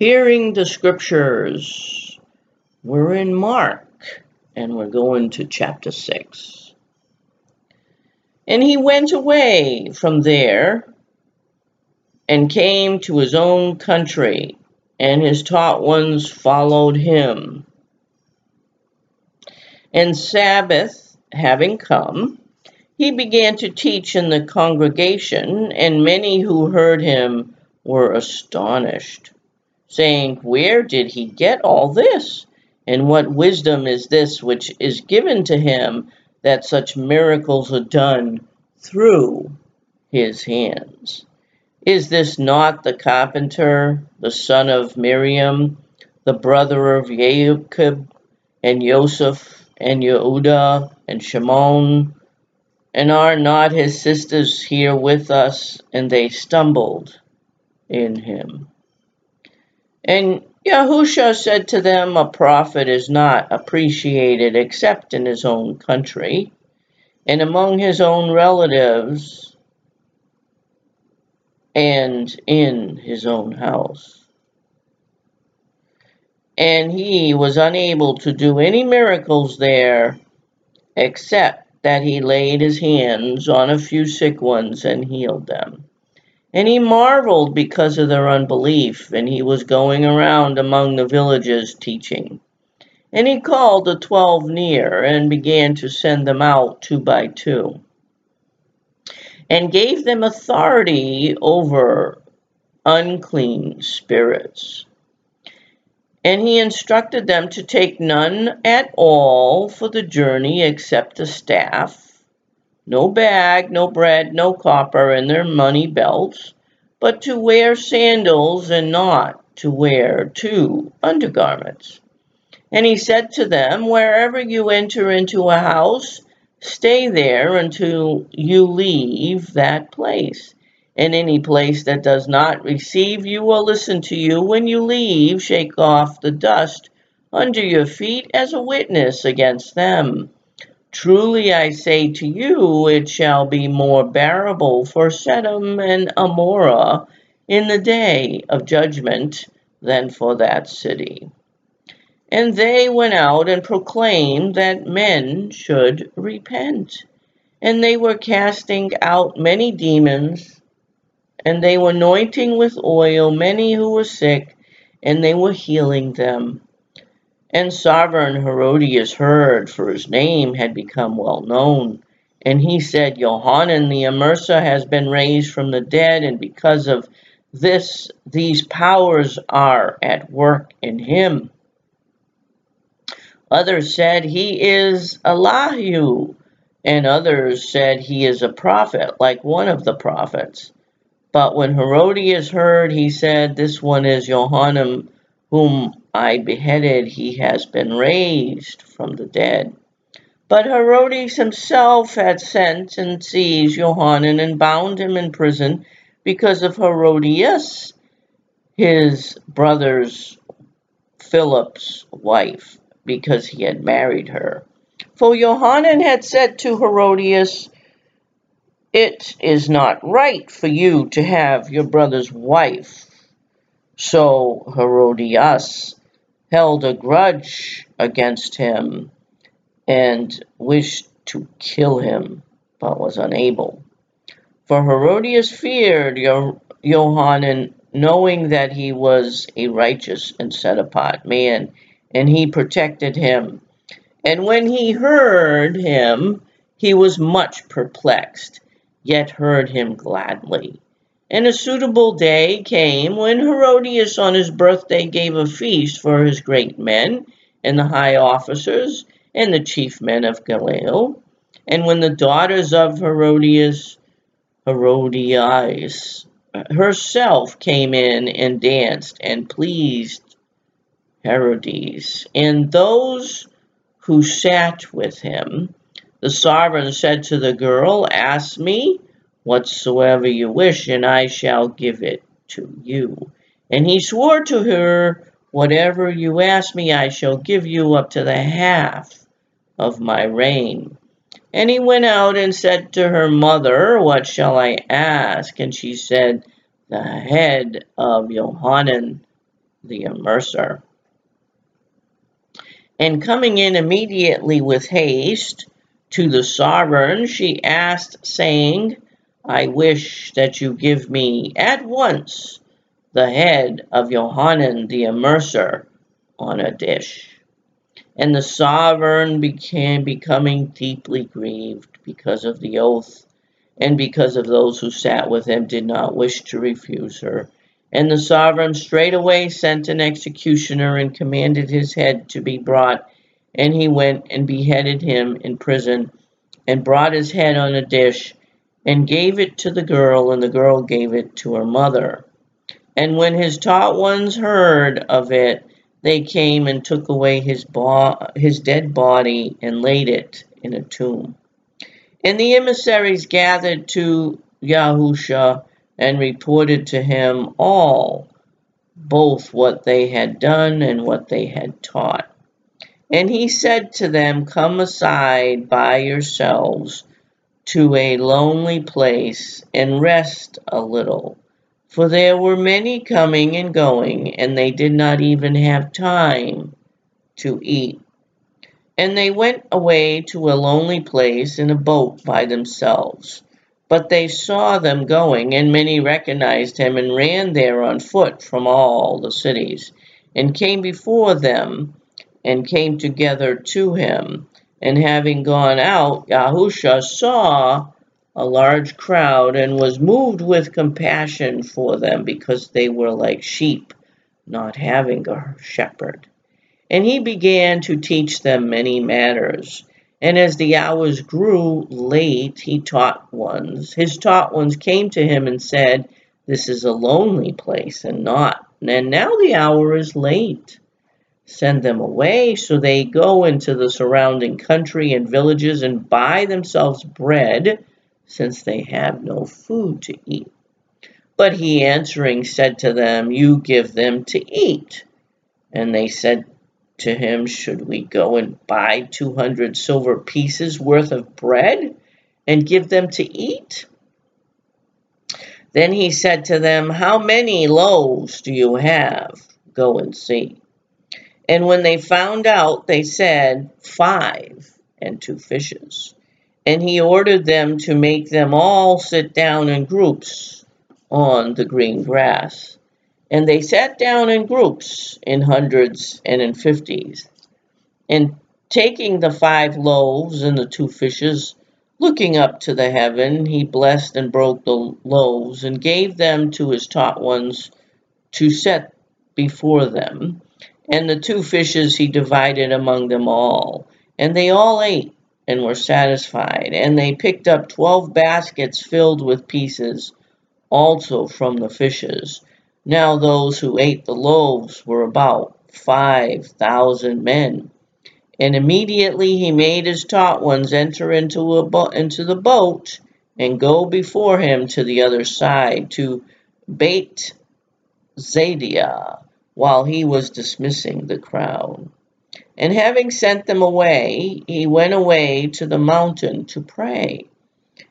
hearing the scriptures. We're in Mark and we're going to chapter 6. And he went away from there and came to his own country, and his taught ones followed him. And Sabbath having come, he began to teach in the congregation, and many who heard him were astonished, saying, Where did he get all this? And what wisdom is this which is given to him that such miracles are done through his hands? Is this not the carpenter, the son of Miriam, the brother of Jacob and Joseph and Yehuda and Shimon? And are not his sisters here with us? And they stumbled in him. And Yahusha said to them, A prophet is not appreciated except in his own country and among his own relatives and in his own house. And he was unable to do any miracles there except that he laid his hands on a few sick ones and healed them. And he marveled because of their unbelief, and he was going around among the villages teaching. And he called the twelve near and began to send them out two by two, and gave them authority over unclean spirits. And he instructed them to take none at all for the journey except a staff, no bag, no bread, no copper in their money belts, but to wear sandals and not to wear two undergarments. And he said to them, Wherever you enter into a house, stay there until you leave that place. And any place that does not receive you or listen to you, when you leave, shake off the dust under your feet as a witness against them. Truly I say to you, it shall be more bearable for Sodom and Amorah in the day of judgment than for that city. And they went out and proclaimed that men should repent. And they were casting out many demons and they were anointing with oil many who were sick, and they were healing them. And sovereign Herodias heard, for his name had become well known. And he said, Johanan the Immerser has been raised from the dead, and because of this, these powers are at work in him. Others said, He is Elihu, and others said, He is a prophet, like one of the prophets. But when Herodias heard, he said, This one is Johanan, whom I beheaded. He has been raised from the dead. But Herodias himself had sent and seized Johanan and bound him in prison because of Herodias, his brother's Philip's wife, because he had married her. For Johanan had said to Herodias, it is not right for you to have your brother's wife. So Herodias held a grudge against him and wished to kill him, but was unable. For Herodias feared Johanan, knowing that he was a righteous and set apart man, and he protected him. And when he heard him, he was much perplexed yet heard him gladly. And a suitable day came when Herodias on his birthday gave a feast for his great men and the high officers and the chief men of Galilee. And when the daughters of Herodias, Herodias uh, herself came in and danced and pleased Herodes, and those who sat with him, the sovereign said to the girl, Ask me whatsoever you wish, and I shall give it to you. And he swore to her, Whatever you ask me, I shall give you up to the half of my reign. And he went out and said to her mother, What shall I ask? And she said, The head of Johanan the immerser. And coming in immediately with haste to the sovereign, she asked, saying, I wish that you give me at once the head of Johanan the immerser on a dish. And the sovereign became becoming deeply grieved because of the oath, and because of those who sat with him did not wish to refuse her. And the sovereign straightway sent an executioner and commanded his head to be brought. And he went and beheaded him in prison, and brought his head on a dish, and gave it to the girl, and the girl gave it to her mother. And when his taught ones heard of it, they came and took away his, bo- his dead body and laid it in a tomb. And the emissaries gathered to Yahusha and reported to him all, both what they had done and what they had taught. And he said to them, Come aside by yourselves to a lonely place and rest a little for there were many coming and going, and they did not even have time to eat. And they went away to a lonely place in a boat by themselves. But they saw them going, and many recognized him and ran there on foot from all the cities, and came before them, and came together to him. And having gone out, Yahusha saw a large crowd and was moved with compassion for them because they were like sheep, not having a shepherd. And he began to teach them many matters. And as the hours grew late, he taught ones. His taught ones came to him and said, This is a lonely place and not. And now the hour is late. Send them away so they go into the surrounding country and villages and buy themselves bread since they have no food to eat. But he answering said to them, You give them to eat. And they said to him, Should we go and buy 200 silver pieces worth of bread and give them to eat? Then he said to them, How many loaves do you have? Go and see. And when they found out, they said, Five and two fishes and he ordered them to make them all sit down in groups on the green grass. And they sat down in groups, in hundreds and in fifties. And taking the five loaves and the two fishes, looking up to the heaven, he blessed and broke the loaves and gave them to his taught ones to set before them. And the two fishes he divided among them all. And they all ate and were satisfied. And they picked up twelve baskets filled with pieces, also from the fishes. Now those who ate the loaves were about five thousand men. And immediately he made his taught ones enter into, a bo- into the boat and go before him to the other side, to Beit Tsaida, while he was dismissing the crowd. And having sent them away, he went away to the mountain to pray.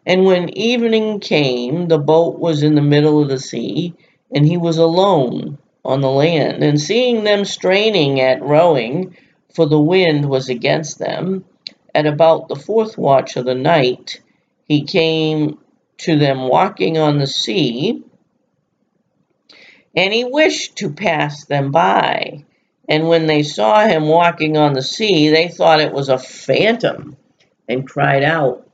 And when evening came, the boat was in the middle of the sea, and he was alone on the land. And seeing them straining at rowing, for the wind was against them, at about the fourth watch of the night, he came to them walking on the sea, and he wished to pass them by. And when they saw him walking on the sea, they thought it was a phantom and cried out.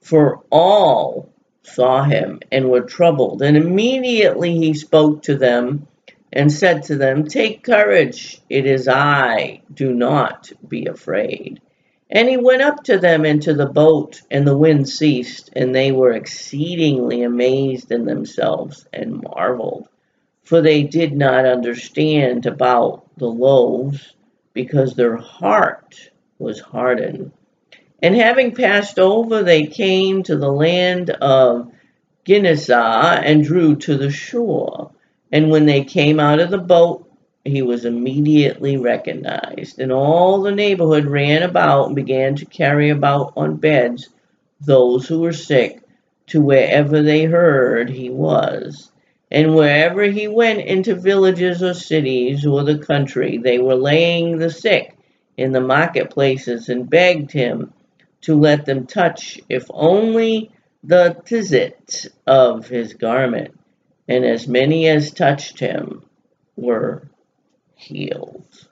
For all saw him and were troubled. And immediately he spoke to them and said to them, Take courage, it is I, do not be afraid. And he went up to them into the boat, and the wind ceased, and they were exceedingly amazed in themselves and marveled for they did not understand about the loaves because their heart was hardened. And having passed over, they came to the land of Gennesaret and drew to the shore. And when they came out of the boat, he was immediately recognized. And all the neighborhood ran about and began to carry about on beds those who were sick to wherever they heard he was And wherever he went into villages or cities or the country, they were laying the sick in the marketplaces and begged him to let them touch, if only the tzitzit of his garment. And as many as touched him were healed.